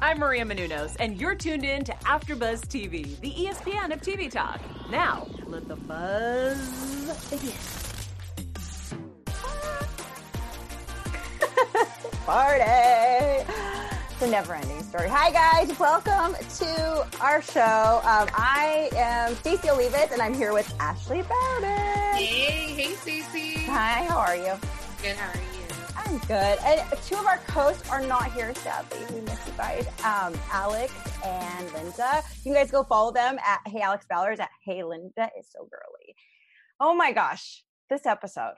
I'm Maria Menounos, and you're tuned in to AfterBuzz TV, the ESPN of TV talk. Now, let the buzz begin. Party! It's a never-ending story. Hi guys, welcome to our show. Um, I am Stacey Olivas, and I'm here with Ashley Bowden. Hey, hey, Stacey. Hi, how are you? Good. How are you? I'm good. And two of our hosts are not here, sadly. We miss you guys. Um, Alex and Linda. You guys go follow them at Hey Alex Ballers at Hey Linda is so girly. Oh my gosh, this episode.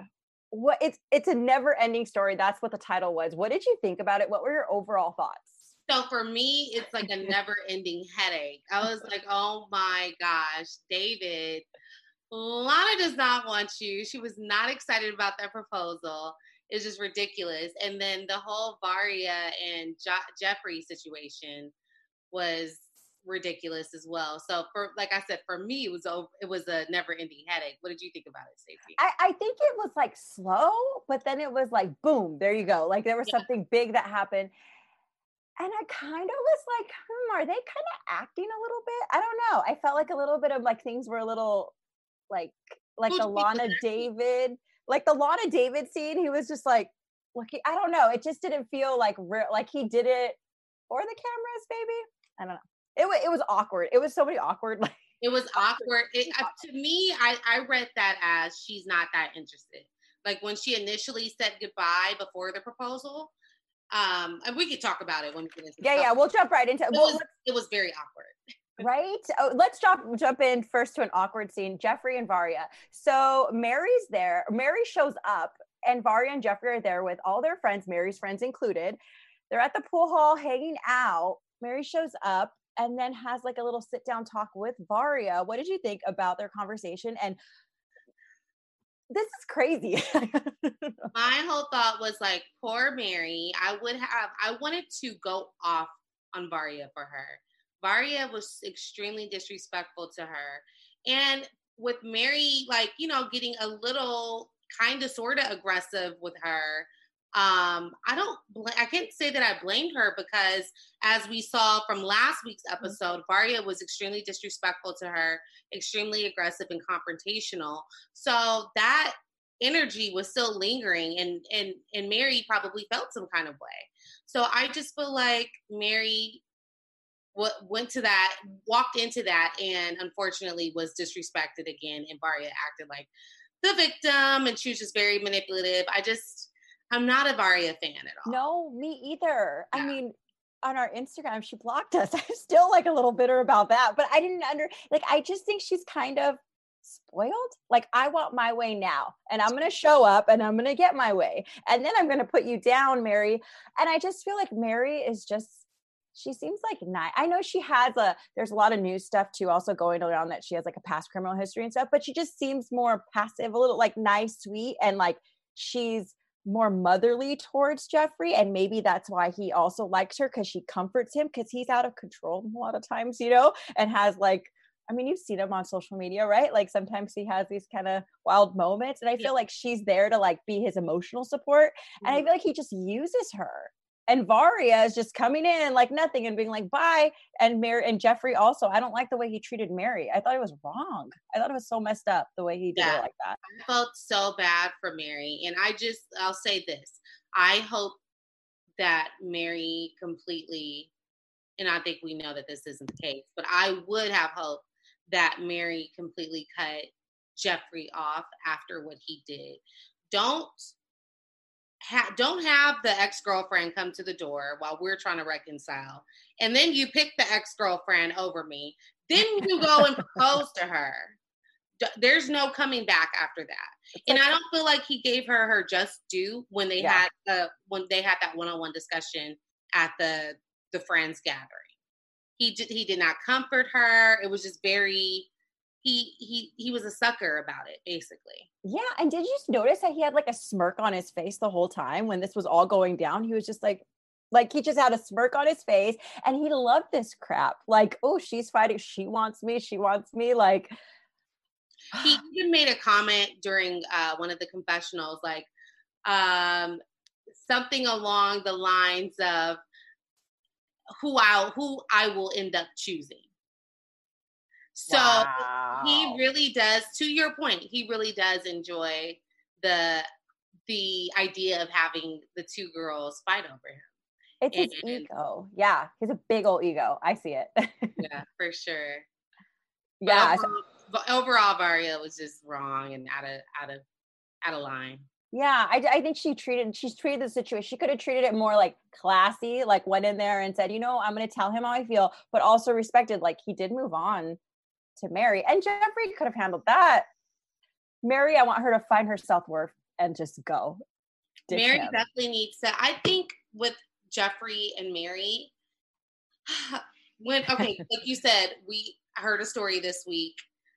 What it's it's a never ending story. That's what the title was. What did you think about it? What were your overall thoughts? So for me, it's like a never ending headache. I was like, oh my gosh, David. Lana does not want you. She was not excited about that proposal is just ridiculous. And then the whole Varya and jo- Geoffrey situation was ridiculous as well. So for like I said, for me it was over, it was a never ending headache. What did you think about it, Stacey? I, I, think it was like slow, but then it was like boom, there you go. Like there was yeah. something big that happened. And I kind of was like, hmm, are they kind of acting a little bit? I don't know. I felt like a little bit of like things were a little like like the Lana David like the Lana David scene, he was just like, looking. I don't know. It just didn't feel like real, like he did it for the cameras, maybe. I don't know. It was it was awkward. It was so many awkward. Like, it was awkward. It, uh, to me, I I read that as she's not that interested. Like when she initially said goodbye before the proposal. Um, and we could talk about it when we get into. Yeah, yeah, we'll jump right into. It well, was, it was very awkward right? Oh, let's jump jump in first to an awkward scene. Geoffrey and Varya. So Mary's there. Mary shows up, and Varya and Geoffrey are there with all their friends, Mary's friends included. They're at the pool hall hanging out. Mary shows up and then has like a little sit down talk with Varya. What did you think about their conversation? And this is crazy. My whole thought was like, poor Mary. I would have, I wanted to go off on Varya for her Varya was extremely disrespectful to her. And with Mary, like, you know, getting a little kind of sort of aggressive with her. Um, I don't, bl- I can't say that I blamed her because as we saw from last week's mm-hmm. episode, Varya was extremely disrespectful to her, extremely aggressive and confrontational. So that energy was still lingering and, and, and Mary probably felt some kind of way. So I just feel like Mary went to that, walked into that, and unfortunately was disrespected again. And Varya acted like the victim, and she was just very manipulative. I just, I'm not a Varya fan at all. No, me either. Yeah. I mean, on our Instagram, she blocked us. I'm still like a little bitter about that, but I didn't under like. I just think she's kind of spoiled. Like I want my way now, and I'm gonna show up, and I'm gonna get my way, and then I'm gonna put you down, Mary. And I just feel like Mary is just she seems like nice. I know she has a there's a lot of news stuff too also going around that she has like a past criminal history and stuff, but she just seems more passive, a little like nice, sweet, and like she's more motherly towards Geoffrey. And maybe that's why he also likes her because she comforts him because he's out of control a lot of times, you know, and has like I mean, you've seen him on social media, right? Like sometimes he has these kind of wild moments, and I feel yeah. like she's there to like be his emotional support. Mm-hmm. And I mm-hmm. feel like he just uses her and Varya is just coming in like nothing and being like bye. And Mary and Geoffrey also. I don't like the way he treated Mary. I thought it was wrong. I thought it was so messed up the way he did yeah, it like that. I felt so bad for Mary, and I just I'll say this: I hope that Mary completely, and I think we know that this isn't the case, but I would have hoped that Mary completely cut Geoffrey off after what he did. Don't ha- don't have the ex girlfriend come to the door while we're trying to reconcile, and then you pick the ex girlfriend over me. Then you go and propose to her. D- there's no coming back after that. and I don't feel like he gave her her just due when they yeah. had uh, when they had that one on one discussion at the the friends gathering. He did, he did not comfort her. It was just very he he he was a sucker about it basically. Yeah and did you just notice that he had like a smirk on his face the whole time when this was all going down? He was just like like he just had a smirk on his face and he loved this crap. Like oh she's fighting. She wants me. She wants me. Like he even made a comment during uh, one of the confessionals like um something along the lines of who I who I will end up choosing. So wow. he really does. To your point, he really does enjoy the the idea of having the two girls fight over him. It's and, his ego. Yeah, he's a big old ego. I see it. yeah, for sure. Yeah. But overall, but overall, Varya was just wrong and out of out of out of line. Yeah, I, I think she treated she's treated the situation. She could have treated it more like classy, like went in there and said, you know, I'm going to tell him how I feel, but also respected. Like he did move on to Mary, and Geoffrey could have handled that. Mary, I want her to find her self worth and just go. Mary him. definitely needs to. I think with Geoffrey and Mary, when okay, like you said, we heard a story this week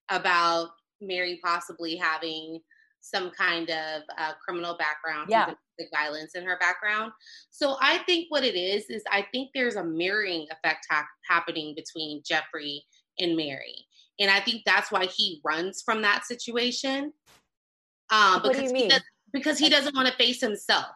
about Mary possibly having some kind of uh, criminal background, yeah. domestic violence in her background. So I think what it is is I think there's a mirroring effect ha- happening between Geoffrey and Mary, and I think that's why he runs from that situation. Um, what do you mean? He does, because he doesn't want to face himself.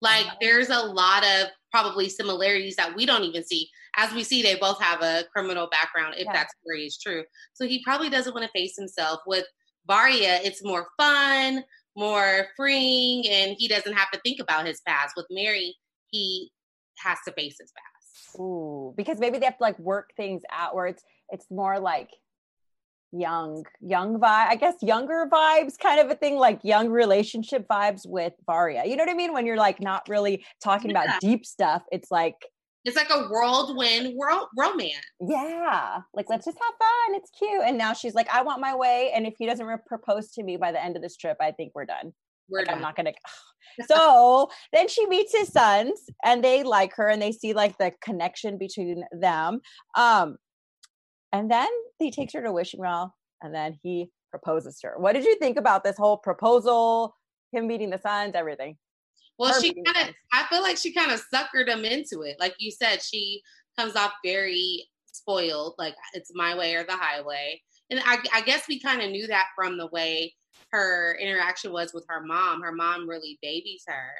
Like uh-huh. there's a lot of probably similarities that we don't even see. As we see, they both have a criminal background, if yeah. that story is true. So he probably doesn't want to face himself with Varya, it's more fun, more freeing, and he doesn't have to think about his past. With Mary, he has to face his past. Ooh, because maybe they have to like work things out where it's it's more like young, young vibe, I guess younger vibes kind of a thing, like young relationship vibes with Varya. You know what I mean? When you're like not really talking yeah. about deep stuff, it's like it's like a whirlwind world romance. Yeah. Like, let's just have fun. It's cute. And now she's like, I want my way. And if he doesn't re- propose to me by the end of this trip, I think we're done. We're like, done. I'm not going to. so then she meets his sons and they like her and they see like the connection between them. Um, and then he takes her to Wishing Well and then he proposes to her. What did you think about this whole proposal, him meeting the sons, everything? Well, she kind of, I feel like she kind of suckered him into it. Like you said, she comes off very spoiled, like it's my way or the highway. And I, I guess we kind of knew that from the way her interaction was with her mom. Her mom really babies her.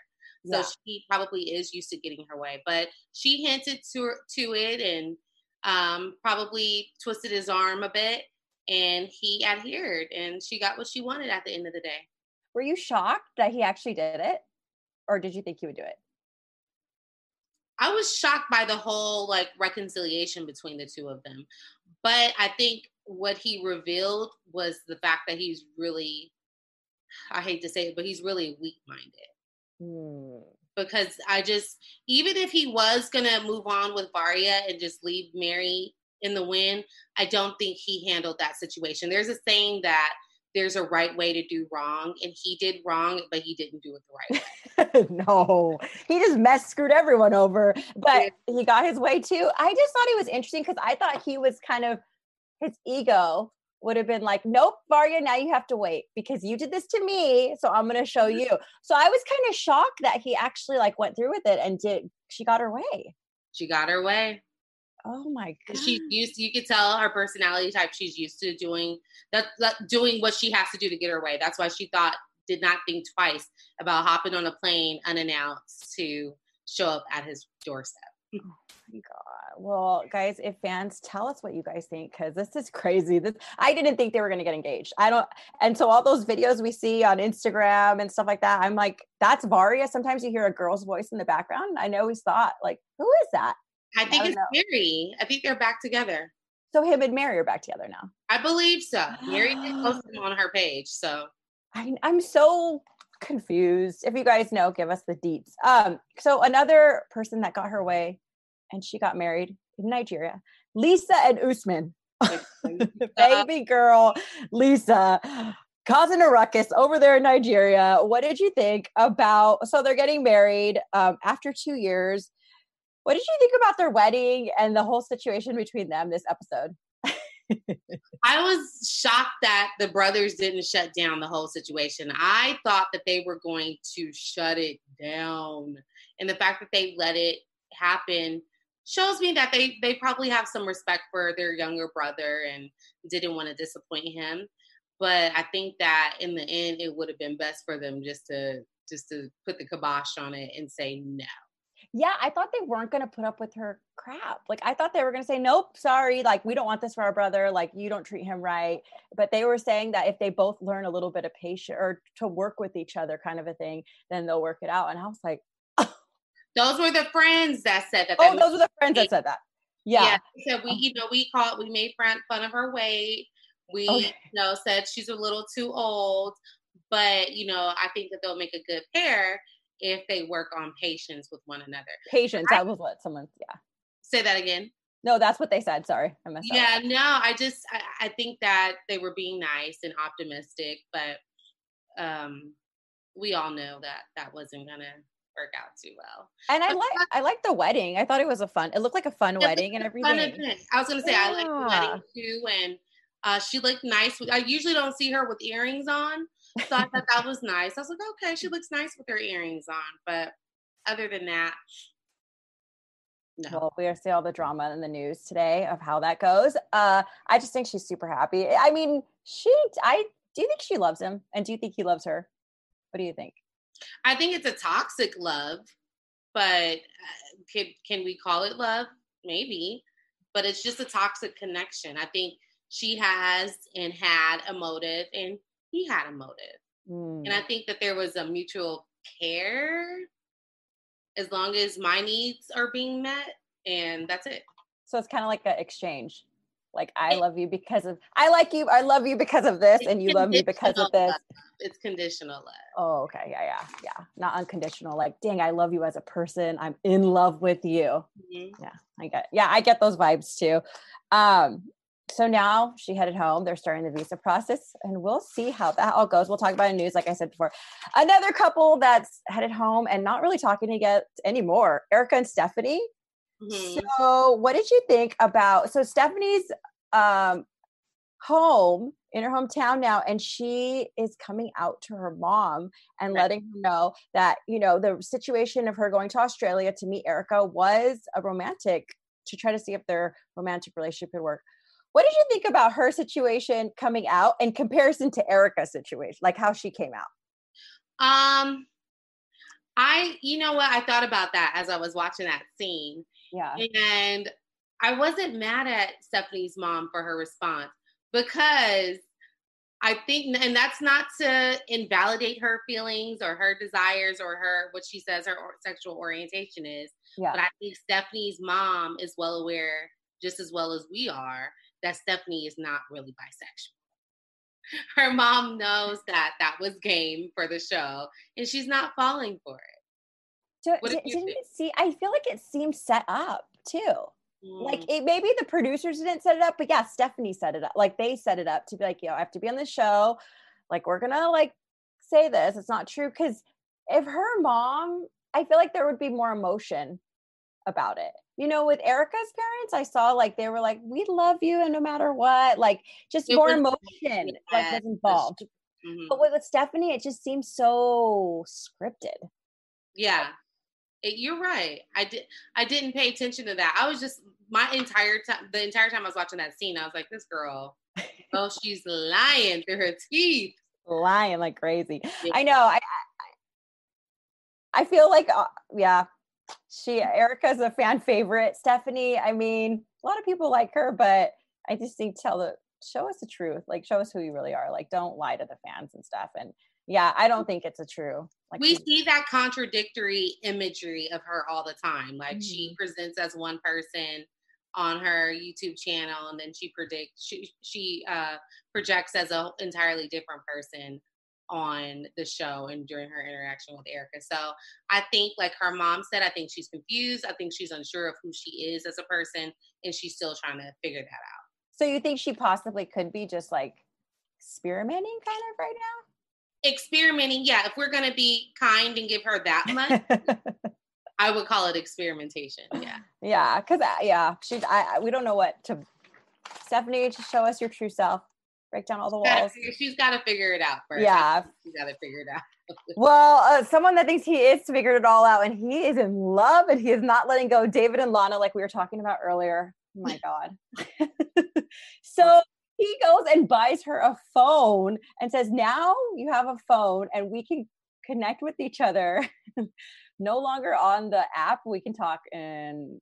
So yeah. she probably is used to getting her way. But she hinted to, to it and um, probably twisted his arm a bit. And he adhered and she got what she wanted at the end of the day. Were you shocked that he actually did it? or did you think he would do it? I was shocked by the whole like reconciliation between the two of them. But I think what he revealed was the fact that he's really I hate to say it, but he's really weak minded. Hmm. Because I just even if he was gonna move on with Varya and just leave Mary in the wind, I don't think he handled that situation. There's a saying that there's a right way to do wrong and he did wrong but he didn't do it the right way. No he just messed screwed everyone over but he got his way too. I just thought he was interesting because i thought he was kind of his ego would have been like nope varya now you have to wait because you did this to me so i'm going to show mm-hmm. you so i was kind of shocked that he actually like went through with it and did she got her way she got her way Oh my god. She's used to, you could tell her personality type. She's used to doing that, that, doing what she has to do to get her way. That's why she thought did not think twice about hopping on a plane unannounced to show up at his doorstep. Oh my god. Well, guys, if fans tell us what you guys think cuz this is crazy. This I didn't think they were going to get engaged. I don't and so all those videos we see on Instagram and stuff like that, I'm like that's Varya. Sometimes you hear a girl's voice in the background. I know always thought like who is that? I think I it's know. Mary. I think they're back together. So him and Mary are back together now. I believe so. Mary posted them on her page. So I, I'm so confused. If you guys know, give us the deets. Um, so another person that got her way and she got married in Nigeria, Lisa and Usman. Baby girl, Lisa, causing a ruckus over there in Nigeria. What did you think about? So they're getting married um, after two years. What did you think about their wedding and the whole situation between them this episode? I was shocked that the brothers didn't shut down the whole situation. I thought that they were going to shut it down. And the fact that they let it happen shows me that they they probably have some respect for their younger brother and didn't want to disappoint him. But I think that in the end it would have been best for them just to just to put the kibosh on it and say no. Yeah, I thought they weren't going to put up with her crap. Like I thought they were going to say, "Nope, sorry, like we don't want this for our brother. Like you don't treat him right." But they were saying that if they both learn a little bit of patience or to work with each other, kind of a thing, then they'll work it out. And I was like, "Those were the friends that said that." Oh, those were the friends that said that. Yeah. yeah so we, oh. you know, we called, we made fun of her weight. We, oh, okay. you know, said she's a little too old, but you know, I think that they'll make a good pair if they work on patience with one another. Patience. that was what someone. Yeah. Say that again. No, that's what they said. Sorry, I messed yeah, up. Yeah, no, I just I, I, think that they were being nice and optimistic, but um, we all know that that wasn't gonna work out too well. And I like I like the wedding. I thought it was a fun. It looked like a fun wedding and everything. I was gonna say yeah. I like the wedding too, and uh, she looked nice. I usually don't see her with earrings on, so I thought that was nice. I was like, okay, she looks nice with her earrings on. But other than that, no. Well, we are see all the drama in the news today of how that goes. Uh, I just think she's super happy. I mean, she. I do you think she loves him, and do you think he loves her? What do you think? I think it's a toxic love, but uh, can can we call it love? Maybe, but it's just a toxic connection. I think she has and had a motive, and he had a motive. Mm. And I mm. think that there was a mutual care as long as my needs are being met, and that's it. So it's kind of like an exchange. Like I love you because of I like you, I love you because of this, and you love me because of this. Love. It's conditional love. Oh, okay. Yeah, yeah, yeah. Not unconditional. Like, dang, I love you as a person. I'm in love with you. Mm-hmm. Yeah, I get yeah, I get those vibes too. Um, so now she headed home. They're starting the visa process, and we'll see how that all goes. We'll talk about news, like I said before. Another couple that's headed home and not really talking to get anymore. Erika and Stephanie. Mm-hmm. So, what did you think about? So, Stephanie's um, home in her hometown now, and she is coming out to her mom and right. letting her know that you know the situation of her going to Australia to meet Erika was a romantic to try to see if their romantic relationship could work. What did you think about her situation coming out in comparison to Erika's situation, like how she came out? Um, I, you know what, I thought about that as I was watching that scene. Yeah. And I wasn't mad at Stephanie's mom for her response because I think, and that's not to invalidate her feelings or her desires or her, what she says her sexual orientation is. Yeah. But I think Stephanie's mom is well aware, just as well as we are, that Stephanie is not really bisexual. Her mom knows that that was game for the show, and she's not falling for it. So, did, didn't it see? I feel like it seemed set up too. Mm. Like it, maybe the producers didn't set it up, but yeah, Stephanie set it up. Like they set it up to be like, yo, I have to be on the show. Like we're gonna like say this. It's not true because if her mom, I feel like there would be more emotion about it you know, with Erika's parents, I saw like they were like, "We love you," and no matter what, like just it more was, emotion yeah, like was involved. Mm-hmm. But with, with Stephanie, it just seems so scripted. Yeah, it, you're right. I did. I didn't pay attention to that. I was just my entire time. The entire time I was watching that scene, I was like, "This girl, oh, she's lying through her teeth, lying like crazy." Yeah. I know. I, I I feel like, uh, yeah, she Erika's a fan favorite. Stephanie, I mean, a lot of people like her, but I just think tell the show us the truth. Like show us who you really are. Like don't lie to the fans and stuff. And yeah, I don't think it's a true. Like we see that contradictory imagery of her all the time. Like mm-hmm. she presents as one person on her YouTube channel, and then she predicts she she uh, projects as an entirely different person on the show and during her interaction with Erika. So I think, like her mom said, I think she's confused. I think she's unsure of who she is as a person, and she's still trying to figure that out. So you think she possibly could be just like experimenting kind of right now? Experimenting, yeah. If we're gonna be kind and give her that much, I would call it experimentation. Yeah. Yeah, because uh, yeah, she's. I we don't know what to. Stephanie, to show us your true self break down all the walls. She's got to figure it out first. Yeah, she's got to figure it out. well, uh, someone that thinks he is figured it all out, and he is in love, and he is not letting go. David and Lana, like we were talking about earlier. Oh my God. so he goes and buys her a phone and says, "Now you have a phone, and we can connect with each other." no longer on the app. We can talk in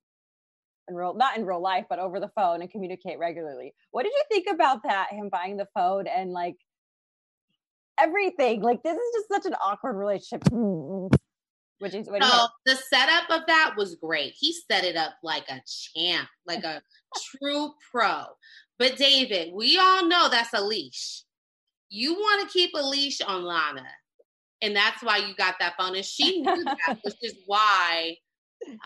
in real not in real life, but over the phone and communicate regularly. What did you think about that? Him buying the phone and like everything. Like this is just such an awkward relationship. Which is what so the setup of that was great. He set it up like a champ, like a true pro. But David, we all know that's a leash. You want to keep a leash on Lana. And that's why you got that phone. And she knew that, which is why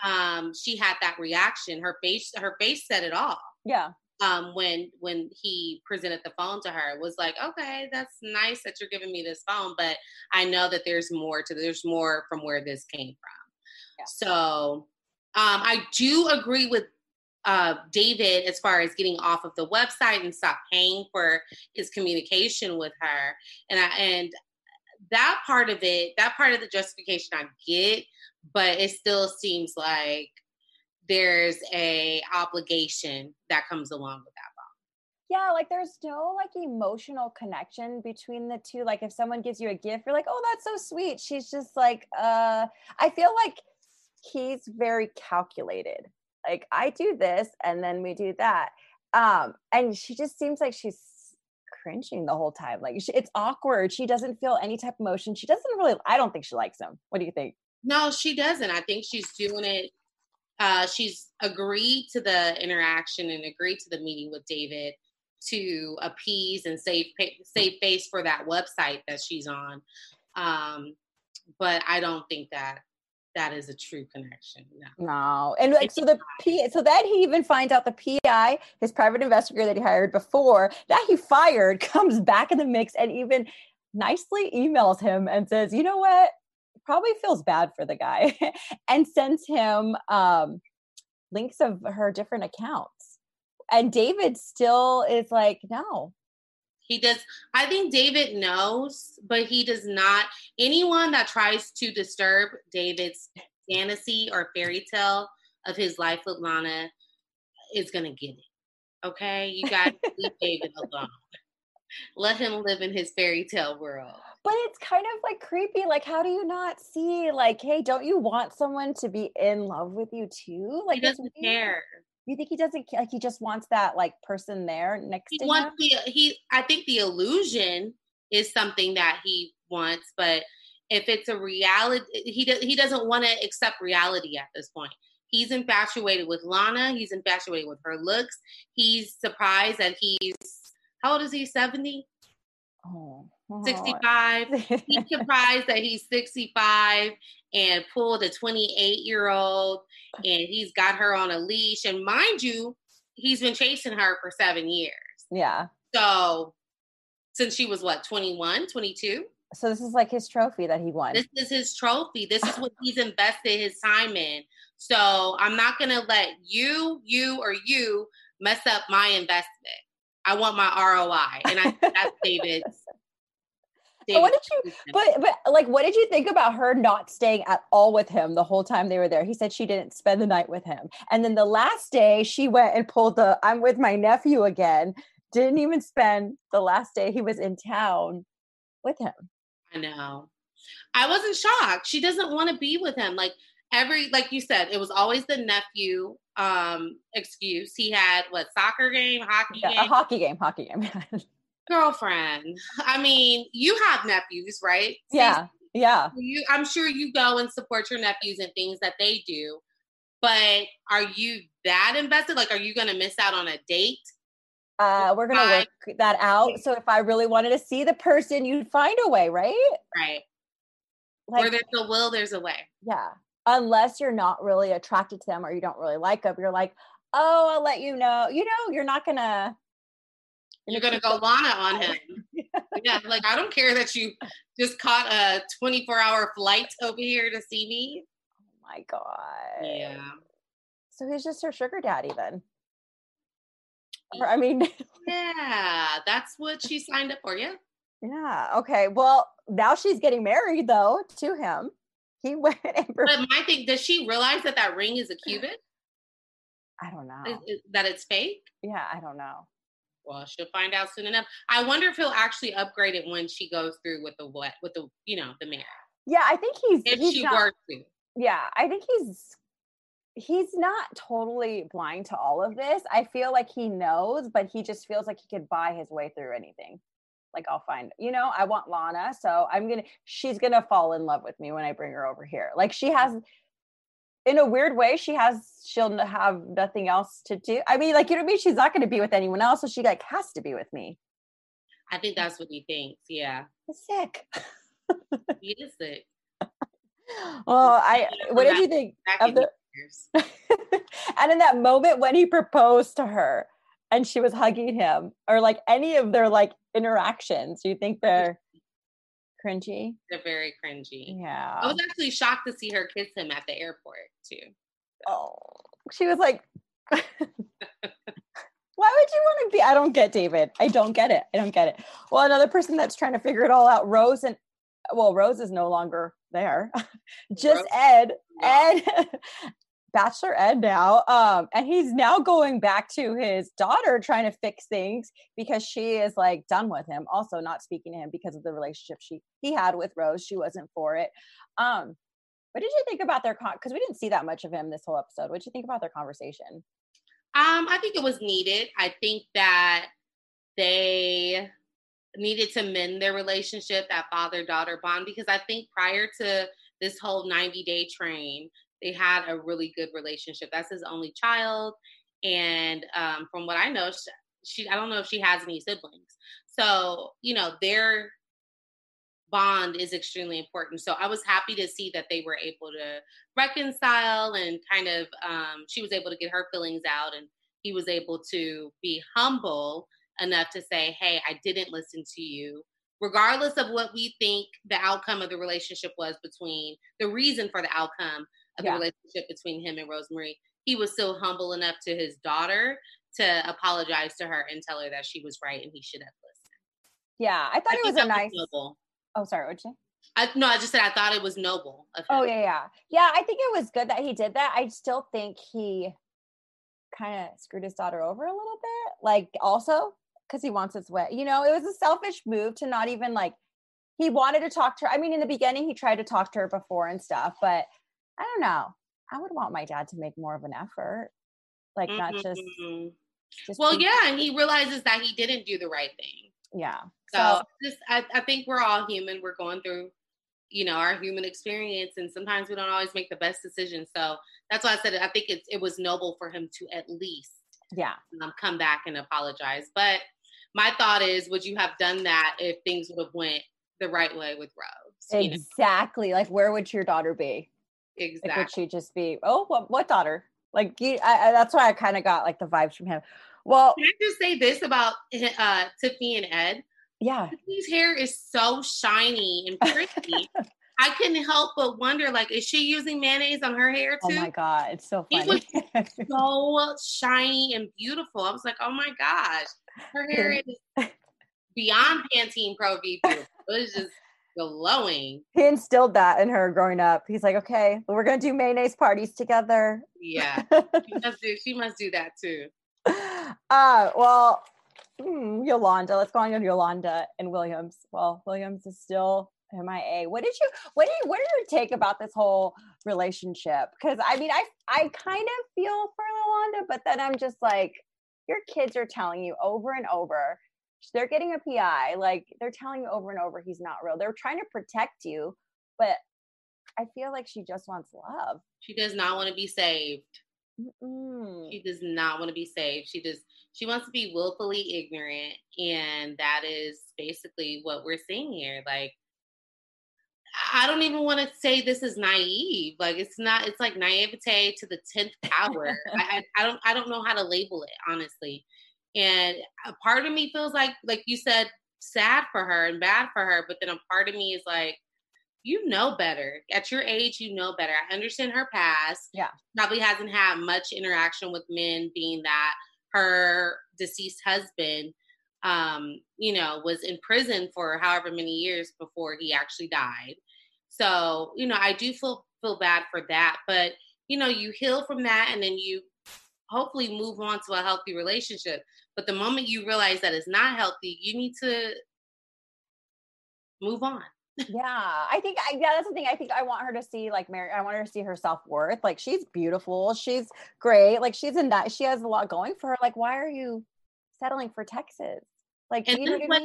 um, she had that reaction. Her face, her face said it all. Yeah. Um, when when he presented the phone to her, it was like, okay, that's nice that you're giving me this phone, but I know that there's more to there's more from where this came from. Yeah. So um, I do agree with uh, David as far as getting off of the website and stop paying for his communication with her. And I, and that part of it, that part of the justification I get, but it still seems like there's a obligation that comes along with that yeah like there's no like emotional connection between the two. Like if someone gives you a gift you're like oh that's so sweet. She's just like uh i feel like he's very calculated. Like i do this and then we do that. Um and she just seems like she's cringing the whole time. Like she, it's awkward. She doesn't feel any type of emotion. She doesn't really i don't think she likes him. What do you think no she doesn't i think she's doing it uh she's agreed to the interaction and agreed to the meeting with david to appease and save save face for that website that she's on um but i don't think that that is a true connection. No. no. And like so the P so then he even finds out the PI, his private investigator that he hired before, that he fired, comes back in the mix and even nicely emails him and says, you know what? Probably feels bad for the guy and sends him um links of her different accounts. And David still is like, no, he does. I think David knows, but he does not. Anyone that tries to disturb David's fantasy or fairy tale of his life with Lana is going to get it. Okay? You got to leave David alone. Let him live in his fairy tale world. But it's kind of like creepy. Like, how do you not see, like, hey, don't you want someone to be in love with you too? Like, he doesn't care. You think he doesn't like he just wants that like person there next he to wants him? The, he I think the illusion is something that he wants, but if it's a reality he does he doesn't want to accept reality at this point. He's infatuated with Lana, he's infatuated with her looks. He's surprised that he's how old is he? 70? Oh. 65. he's surprised that he's 65 and pulled a 28 year old and he's got her on a leash. And mind you, he's been chasing her for seven years. Yeah. So since she was what, 21, 22? So this is like his trophy that he won. This is his trophy. This is what he's invested his time in. So I'm not gonna let you, you, or you mess up my investment. I want my ROI, and I that's David's but what did you but but like what did you think about her not staying at all with him the whole time they were there? He said she didn't spend the night with him. And then the last day she went and pulled the I'm with my nephew again. Didn't even spend the last day he was in town with him. I know. I wasn't shocked. She doesn't want to be with him. Like every like you said, it was always the nephew um excuse. He had what soccer game, hockey yeah, game. A hockey game, hockey game. girlfriend. I mean, you have nephews, right? Yeah. Yeah. You I'm sure you go and support your nephews and things that they do. But are you that invested? Like are you gonna miss out on a date? Uh, we're gonna work that out. So if I really wanted to see the person, you'd find a way, right? Right. Like, Where there's a will, there's a way. Yeah. Unless you're not really attracted to them or you don't really like them, you're like, oh, I'll let you know. You know, you're not gonna you're gonna go Lana on him. yeah, like I don't care that you just caught a 24 hour flight over here to see me. Oh my god. Yeah. So he's just her sugar daddy then. Or, I mean, yeah, that's what she signed up for. Yeah. Yeah. Okay. Well, now she's getting married though to him. He went and. But my thing, does she realize that that ring is a cubit? I don't know. Is, is, that it's fake? Yeah, I don't know. Well, she'll find out soon enough. I wonder if he'll actually upgrade it when she goes through with the what with the you know the mayor. Yeah, I think he's if he's she not, were to. yeah, I think he's he's not totally blind to all of this. I feel like he knows, but he just feels like he could buy his way through anything. Like I'll find, you know, I want Lana, so I'm gonna she's gonna fall in love with me when I bring her over here. Like she has in a weird way, she has she'll have nothing else to do. I mean, like you know what I mean? She's not gonna be with anyone else, so she like has to be with me. I think that's what he thinks. Yeah. He's sick. he is sick. Well, I what did you think of the and in that moment when he proposed to her and she was hugging him, or like any of their like interactions, do you think they're cringy? They're very cringy. Yeah. I was actually shocked to see her kiss him at the airport too. Oh, she was like, why would you want to be? I don't get David. I don't get it. I don't get it. Well, another person that's trying to figure it all out, Rose and well, Rose is no longer there. Just Rose. Ed. Ed Bachelor Ed now. Um, and he's now going back to his daughter trying to fix things because she is like done with him. Also not speaking to him because of the relationship she he had with Rose. She wasn't for it. Um, what did you think about their con because we didn't see that much of him this whole episode. What did you think about their conversation? Um, I think it was needed. I think that they needed to mend their relationship, that father daughter bond, because I think prior to this whole 90 day train, they had a really good relationship. That's his only child. And um, from what I know, she, she, I don't know if she has any siblings. So, you know, their bond is extremely important. So I was happy to see that they were able to reconcile and kind of, um, she was able to get her feelings out and he was able to be humble enough to say, hey, I didn't listen to you. Regardless of what we think the outcome of the relationship was between the reason for the outcome of yeah. the relationship between him and Rosemary, he was still humble enough to his daughter to apologize to her and tell her that she was right and he should have listened. Yeah, I thought I it was a nice. Was. Oh, sorry, what'd you say? I, no, I just said I thought it was noble. Oh yeah, yeah, yeah. I think it was good that he did that. I still think he kind of screwed his daughter over a little bit. Like also because he wants his way. You know, it was a selfish move to not even like. He wanted to talk to her. I mean, in the beginning, he tried to talk to her before and stuff, but I don't know. I would want my dad to make more of an effort, like mm-hmm. not just. Mm-hmm. just well, yeah, and he realizes that he didn't do the right thing. Yeah. So, so just, I, I think we're all human. We're going through, you know, our human experience, and sometimes we don't always make the best decision So that's why I said it. I think it's it was noble for him to at least, yeah, um, come back and apologize. But my thought is, would you have done that if things would have went the right way with Rose? Exactly. You know? Like, where would your daughter be? Exactly. Like, would she just be? Oh, what, what daughter? Like, you, I, I, that's why I kind of got like the vibes from him. Well, can I just say this about uh, Tiffany and Ed? Yeah, Tiffany's hair is so shiny and pretty. I couldn't help but wonder, like, is she using mayonnaise on her hair too? Oh my god, it's so funny. It was so shiny and beautiful. I was like, oh my gosh, her hair is beyond Pantene Pro V. It was just glowing. He instilled that in her growing up. He's like, okay, we're gonna do mayonnaise parties together. Yeah, she must do. She must do that too. Uh, well, hmm, Yolanda. Let's go on to Yolanda and Williams. Well, Williams is still MIA. What did you? What do you? What did you take about this whole relationship? Because I mean, I I kind of feel for Yolanda, but then I'm just like, your kids are telling you over and over they're getting a PI. Like they're telling you over and over he's not real. They're trying to protect you, but I feel like she just wants love. She does not want to be saved. Mm-mm. She does not want to be saved. She just She wants to be willfully ignorant, and that is basically what we're seeing here. Like, I don't even want to say this is naive. Like, it's not. It's like naivete to the tenth power. I, I, I don't. I don't know how to label it honestly. And a part of me feels like, like you said, sad for her and bad for her. But then a part of me is like, you know better. At your age, you know better. I understand her past. Yeah. Probably hasn't had much interaction with men, being that her deceased husband, um, you know, was in prison for however many years before he actually died. So, you know, I do feel feel bad for that. But, you know, you heal from that and then you hopefully move on to a healthy relationship. But the moment you realize that it's not healthy, you need to move on. yeah, I think I, yeah, that's the thing. I think I want her to see like Mary. I want her to see her self worth. Like she's beautiful. She's great. Like she's in that. She has a lot going for her. Like why are you settling for Texas? Like And then what?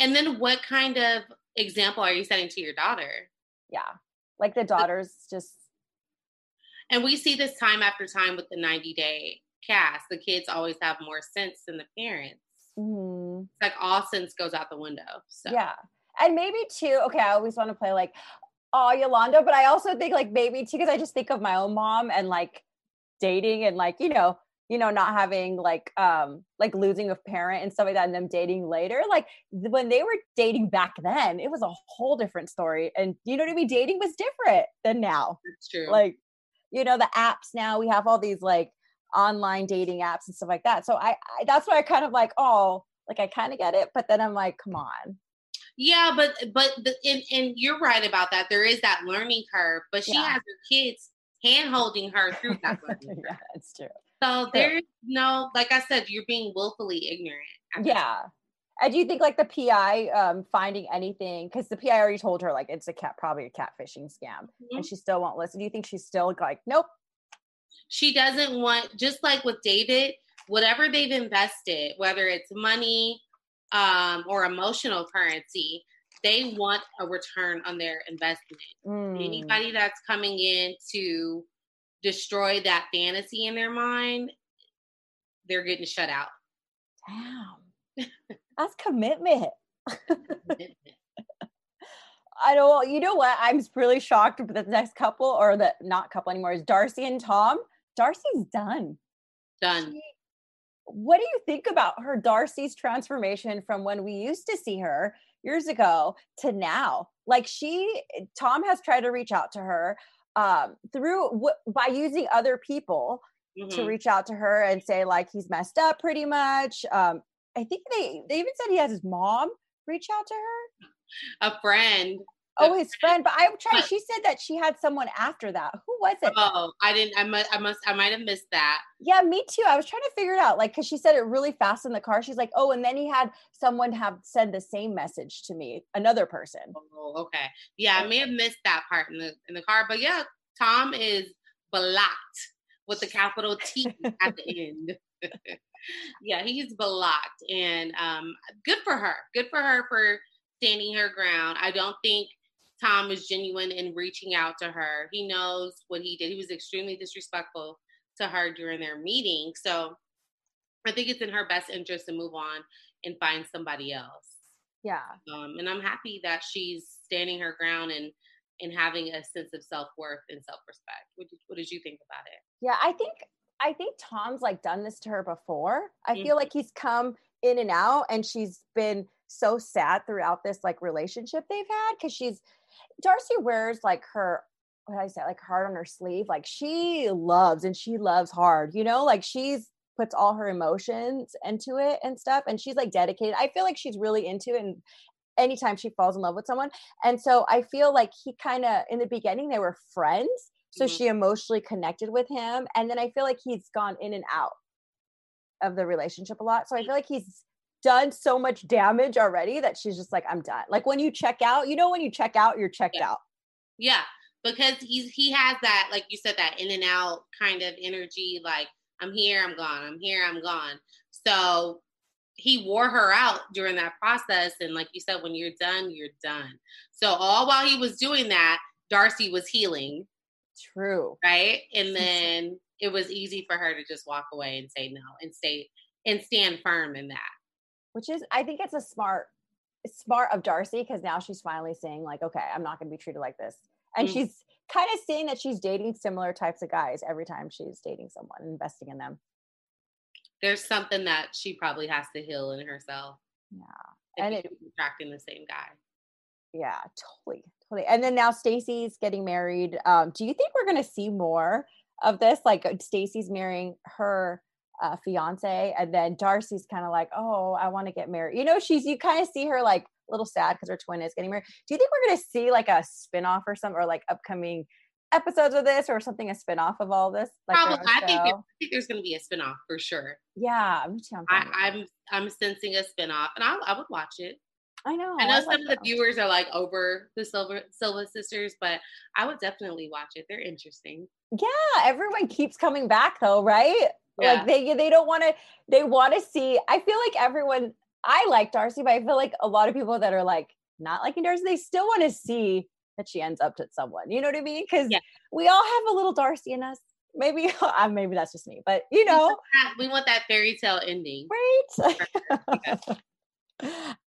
And then what kind of example are you setting to your daughter? Yeah, like the daughters just And we see this time after time with the 90 day cast. The kids always have more sense than the parents. mhm. It's like all sense goes out the window. So yeah, and maybe too. Okay, I always want to play like oh Yolanda, but I also think like maybe too because I just think of my own mom and like dating and like you know you know not having like um like losing a parent and stuff like that and them dating later like when they were dating back then it was a whole different story and you know what i mean dating was different than now it's true. like you know the apps now we have all these like online dating apps and stuff like that so i, I that's why i kind of like oh like i kind of get it but then i'm like come on yeah, but but the, and and you're right about that. There is that learning curve, but she Yeah. has her kids hand holding her through that learning yeah it's true So there's no, like I said, you're being willfully ignorant. at this yeah and do you think like the pi um finding anything because the pi already told her like it's a cat probably a catfishing scam point. and she still won't listen. Do you think she's still like nope. She doesn't want just like with david whatever they've invested whether it's money um, or emotional currency they want a return on their investment. Mm, anybody that's coming in to destroy that fantasy in their mind they're getting shut out. Damn that's commitment I don't. You know what? I'm really shocked with the next couple, or the not couple anymore, is Darcy and Tom. Darcy's done. done What do you think about her, Darcy's transformation from when we used to see her years ago to now? Like she, Tom has tried to reach out to her um, through w- by using other people to Mhm. reach out to her and say like he's messed up pretty much. Um, I think they they even said he has his mom reach out to her. a friend Oh, his friend. But I'm trying. She said that she had someone after that. Who was it? oh i didn't i must i must i might have missed that yeah, me too. I was trying to figure it out. Like, cause she said it really fast in the car. She's like, oh, and then he had someone have said the same message to me, another person. Oh, okay. Yeah, I may have missed that part in the in the car, but yeah, Tom is blocked with the capital T at the end. yeah, he's blocked, and um, good for her. Good for her for standing her ground. I don't think Tom is genuine in reaching out to her. He knows what he did. He was extremely disrespectful to her during their meeting, so I think it's in her best interest to move on and find somebody else Yeah. um, and I'm happy that she's standing her ground and and having a sense of self worth and self respect. What did, what did you think about it? Yeah. I think, I think Tom's like done this to her before. I Mhm. feel like he's come in and out and she's been so sad throughout this like relationship they've had. Cause she's, Darcy wears like her, what did I say, like heart on her sleeve. Like she loves and she loves hard, you know, like she's puts all her emotions into it and stuff. And she's like dedicated. I feel like she's really into it. And anytime she falls in love with someone. And so I feel like he kind of, in the beginning, they were friends. So Mhm. she emotionally connected with him. And then I feel like he's gone in and out of the relationship a lot. So I feel like he's done so much damage already that she's just like, I'm done. Like when you check out, you know, when you check out, you're checked Yeah. out. Yeah, because he's he has that like you said that in and out kind of energy. Like I'm here, I'm gone. I'm here, I'm gone. So he wore her out during that process, and like you said, when you're done, you're done. So all while he was doing that, Darcy was healing, True. right? And then it was easy for her to just walk away and say no and stay and stand firm in that. Which is, I think it's a smart, smart of Darcy because now she's finally saying, like, okay, I'm not going to be treated like this. And Mm. she's kind of saying that she's dating similar types of guys every time she's dating someone, investing in them. There's something that she probably has to heal in herself. Yeah. And he it- attracting the same guy. Yeah, totally, totally. And then now Stacy's getting married. Um, do you think we're gonna see more of this? Like uh, Stacy's marrying her uh, fiance, and then Darcy's kind of like, "Oh, I want to get married." You know, she's you kind of see her like a little sad because her twin is getting married. Do you think we're gonna see like a spin-off or some or like upcoming episodes of this or something a spin-off of all this? Like Probably, I think, there. I think there's going to be a spinoff for sure. yeah, me too. I'm I. I'm I'm sensing a spinoff, and I I would watch it. I know. I know I some like of the viewers are like over the Silver Silva sisters, but I would definitely watch it. They're interesting. Yeah, everyone keeps coming back though, right? Yeah. Like they they don't want to they want to see I feel like everyone I like Darcy, but I feel like a lot of people that are like not liking Darcy, they still want to see that she ends up to someone. You know what I mean? Cuz Yeah. we all have a little Darcy in us. Maybe uh, maybe that's just me, but you We know, want that- we want that fairy tale ending. right?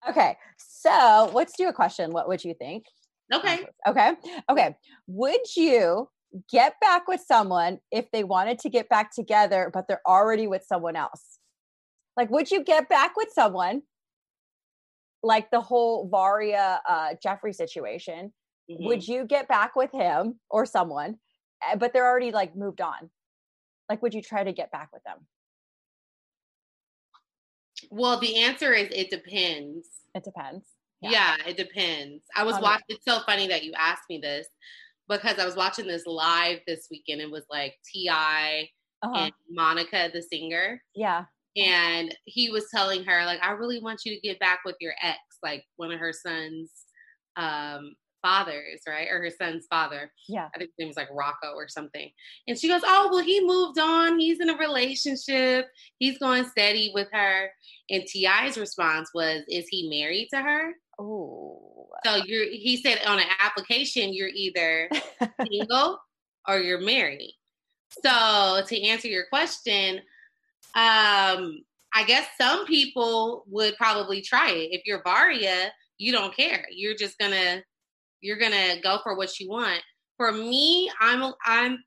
okay. So, let's do a question. What would you think? Okay. Okay. Okay. Would you get back with someone if they wanted to get back together, but they're already with someone else? Like, would you get back with someone like the whole Varya uh, Geoffrey situation? Mhm. Would you get back with him or someone, uh, but they're already like moved on? Like, would you try to get back with them? Well, the answer is it depends. It depends. Yeah, it depends. I was watching. It's so funny that you asked me this because I was watching this live this weekend. It was like T.I. Uh-huh. and Monica, the singer, Yeah. and he was telling her like, "I really want you to get back with your ex, like one of her son's um, fathers, right, or her son's father. Yeah. I think his name was like Rocko or something." And she goes, "Oh, well, he moved on. He's in a relationship. He's going steady with her." And T.I.'s response was, "Is he married to her?" Oh. So you're he said on an application you're either single or you're married. So to answer your question, um I guess some people would probably try it. If you're Varya, you don't care. You're just gonna you're gonna go for what you want. For me, I'm I'm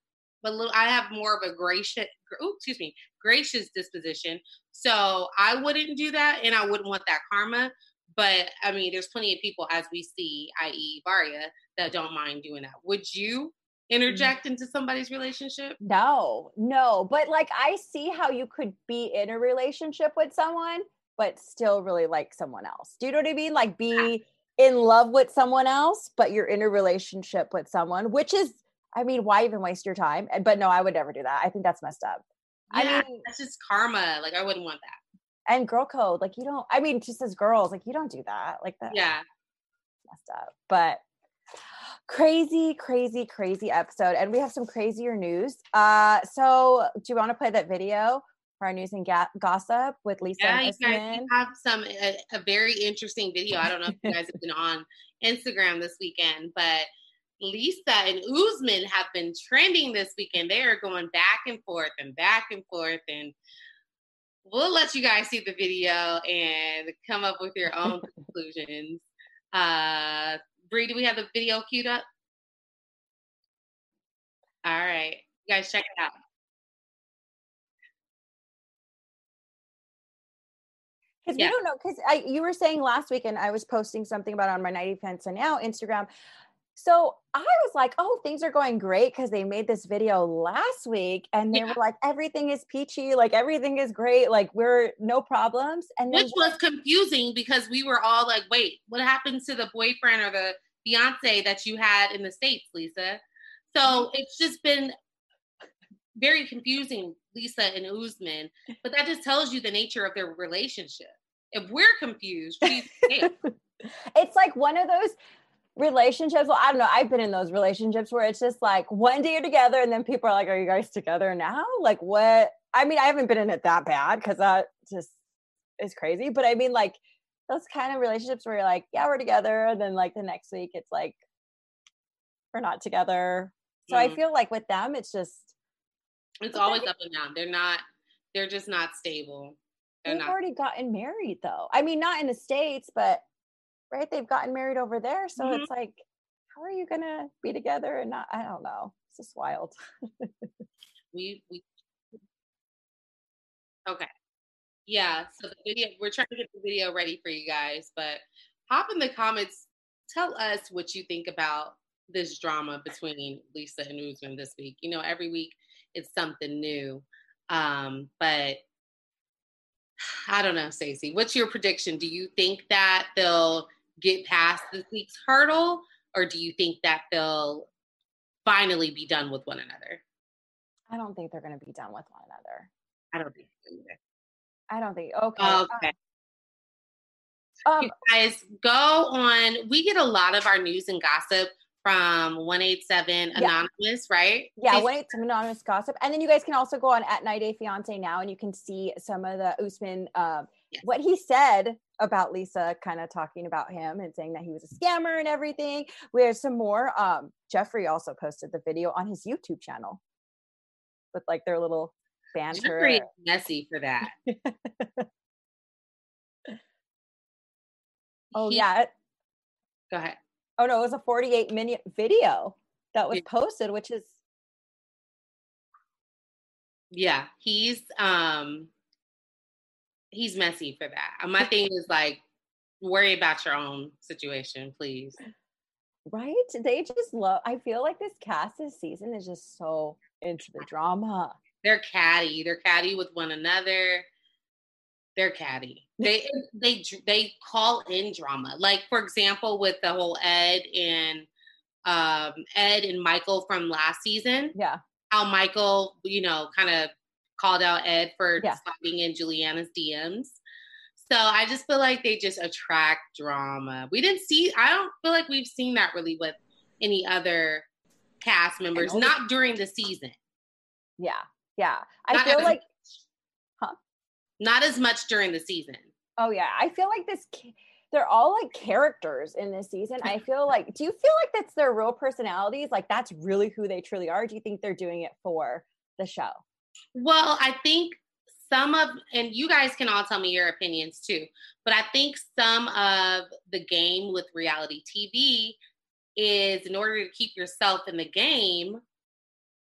a little I have more of a gracious ooh, excuse me gracious disposition. So I wouldn't do that and I wouldn't want that karma. But I mean, there's plenty of people, as we see, i.e., Varya, that don't mind doing that. Would you mm. interject into somebody's relationship? No, no. But like I see how you could be in a relationship with someone, but still really like someone else. Do you know what I mean? Like be in love with someone else, but you're in a relationship with someone, which is, I mean, why even waste your time? But no, I would never do that. I think that's messed up. I mean- that's just karma. Like I wouldn't want that. And girl code, like you don't, I mean, just as girls, like you don't do that. Like that. Yeah. messed up. But crazy, crazy, crazy episode. And we have some crazier news. Uh, so do you want to play that video for our news and ga- gossip with Lisa Yeah, and you guys you have some a, a very interesting video. I don't know if you guys have been on Instagram this weekend, but Lisa and Usman have been trending this weekend. They are going back and forth and back and forth, and we'll let you guys see the video and come up with your own conclusions. Uh, Bree, do we have the video queued up? All right, you guys check it out. Because Yeah. we don't know. Because you were saying last week, and I was posting something about on my 90 Pence and Now Instagram. So I was like, oh, things are going great because they made this video last week and they Yeah. were like, everything is peachy, like everything is great, like we're no problems. And then which was confusing because we were all like, wait, what happened to the boyfriend or the fiance that you had in the States, Lisa? So mm-hmm. it's just been very confusing, Lisa and Usman, but that just tells you the nature of their relationship. If we're confused, we it's like one of those relationships. Well, I don't know. I've been in those relationships where it's just like one day you're together and then people are like, Are you guys together now? Like, what? I mean, I haven't been in it that bad because that just is crazy. But I mean, like, those kind of relationships where you're like, Yeah, we're together. And then, like, the next week it's like, We're not together. So I Mhm. feel like with them, it's just, it's always up and down. They're not, they're just not stable. They're they've not. already gotten married though. I mean, not in the States, but right, they've gotten married over there. So Mhm. it's like, how are you gonna be together and not? I don't know. It's just wild. we we okay yeah so the video we're trying to get the video ready for you guys but hop in the comments tell us what you think about this drama between lisa and Usman this week you know every week it's something new um but i don't know Stacey. what's your prediction do you think that they'll get past this week's hurdle or do you think that they'll finally be done with one another I don't think they're gonna be done with one another. i don't think so either I don't think. Okay. uh, Okay. Um, you guys go on. We get a lot of our news and gossip from 187 Anonymous, yeah. right? Yeah, 187 Anonymous Gossip. And then you guys can also go on at 90 Day Fiance now and you can see some of the Usman, uh, yes. what he said about Lisa, kind of talking about him and saying that he was a scammer and everything. We have some more. Um, Geoffrey also posted the video on his YouTube channel with like their little banter. Geoffrey messy for that. oh, he, yeah. Go ahead oh no, it was a 48 minute video that was posted, which is yeah, he's um he's messy for that. My thing is like worry about your own situation, please. Right? They just love I feel like this cast this season is just so into the drama. They're catty. They're catty with one another they're catty. They they they call in drama. Like for example, with the whole Ed and um, Ed and Michael from last season. Yeah. How Michael, you know, kind of called out Ed for yeah. sliding in Juliana's DMs. So I just feel like they just attract drama. We didn't see. I don't feel like we've seen that really with any other cast members, not during the season. Yeah, yeah. I not feel like huh? not as much during the season. Oh yeah, I feel like this. They're all like characters in this season. I feel like. Do you feel like that's their real personalities? Like that's really who they truly are? do you think they're doing it for the show? Well, I think some of, and you guys can all tell me your opinions too, but I think some of the game with reality TV is in order to keep yourself in the game,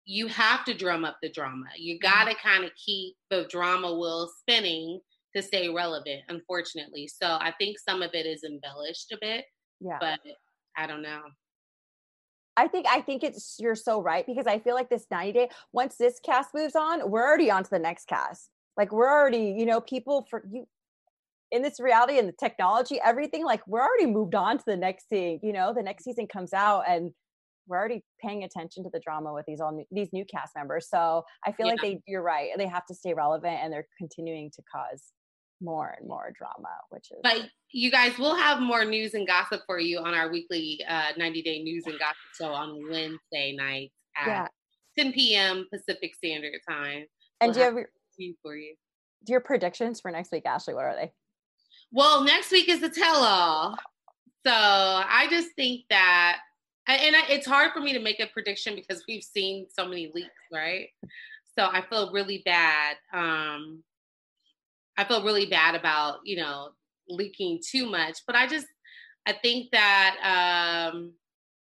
you have to drum up the drama. You mm-hmm. got to kind of keep the drama wheel spinning to stay relevant, unfortunately. So I think some of it is embellished a bit. Yeah. But I don't know. I think I think it's you're so right because I feel like this 90 day once this cast moves on, we're already on to the next cast. Like we're already, you know, people for you in this reality and the technology, everything, like we're already moved on to the next thing, you know, the next season comes out and we're already paying attention to the drama with these all new, these new cast members. So I feel yeah. like they you're right. They have to stay relevant and they're continuing to cause more and more drama, which is But you guys will have more news and gossip for you on our weekly uh, 90 day news and gossip show on Wednesday nights at yeah. 10 p.m. Pacific Standard Time. And we'll do you have your, for you? Do your predictions for next week, Ashley? What are they? Well, next week is the tell all. So I just think that and I, it's hard for me to make a prediction because we've seen so many leaks, right? So I feel really bad. Um, I feel really bad about you know leaking too much, but I just I think that um,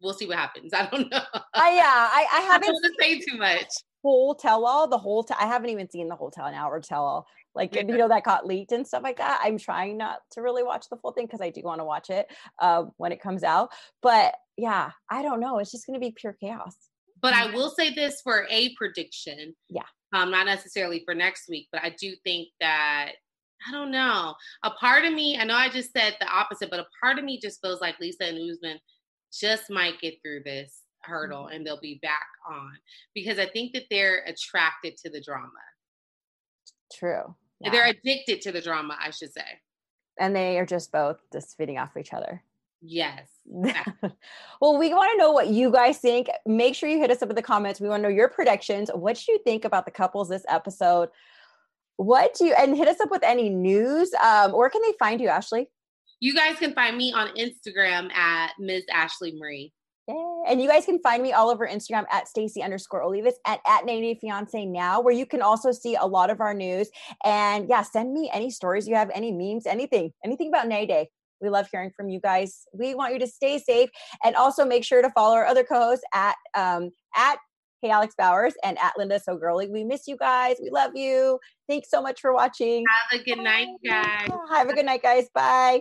we'll see what happens. I don't know. Uh, yeah, I, I haven't I don't say too much. Whole tell all the whole. T- I haven't even seen the whole tell an hour tell all like you know that got leaked and stuff like that i'm trying not to really watch the full thing because i do want to watch it uh, when it comes out but yeah i don't know it's just going to be pure chaos but i will say this for a prediction yeah um not necessarily for next week but i do think that I don't know. A part of me, I know I just said the opposite, but a part of me just feels like Lisa and Usman just might get through this hurdle mm-hmm. and they'll be back on because I think that they're attracted to the drama. True. Yeah. They're addicted to the drama, I should say. And they are just both just feeding off each other. Yes. well, we want to know what you guys think. Make sure you hit us up in the comments. We want to know your predictions. What do you think about the couples this episode? What do you and hit us up with any news? Um, where can they find you, Ashley? You guys can find me on Instagram at Ms. Ashley Marie. And you guys can find me all over Instagram at Stacy underscore Olivas at, at 90 Fiance now, where you can also see a lot of our news. And yeah, send me any stories you have, any memes, anything, anything about 90 Day. We love hearing from you guys. We want you to stay safe and also make sure to follow our other co-hosts at um, at Hey Alex Bowers and at Linda So Girly. We miss you guys. We love you. Thanks so much for watching. Have a good night, guys. Have a good night, guys. Bye.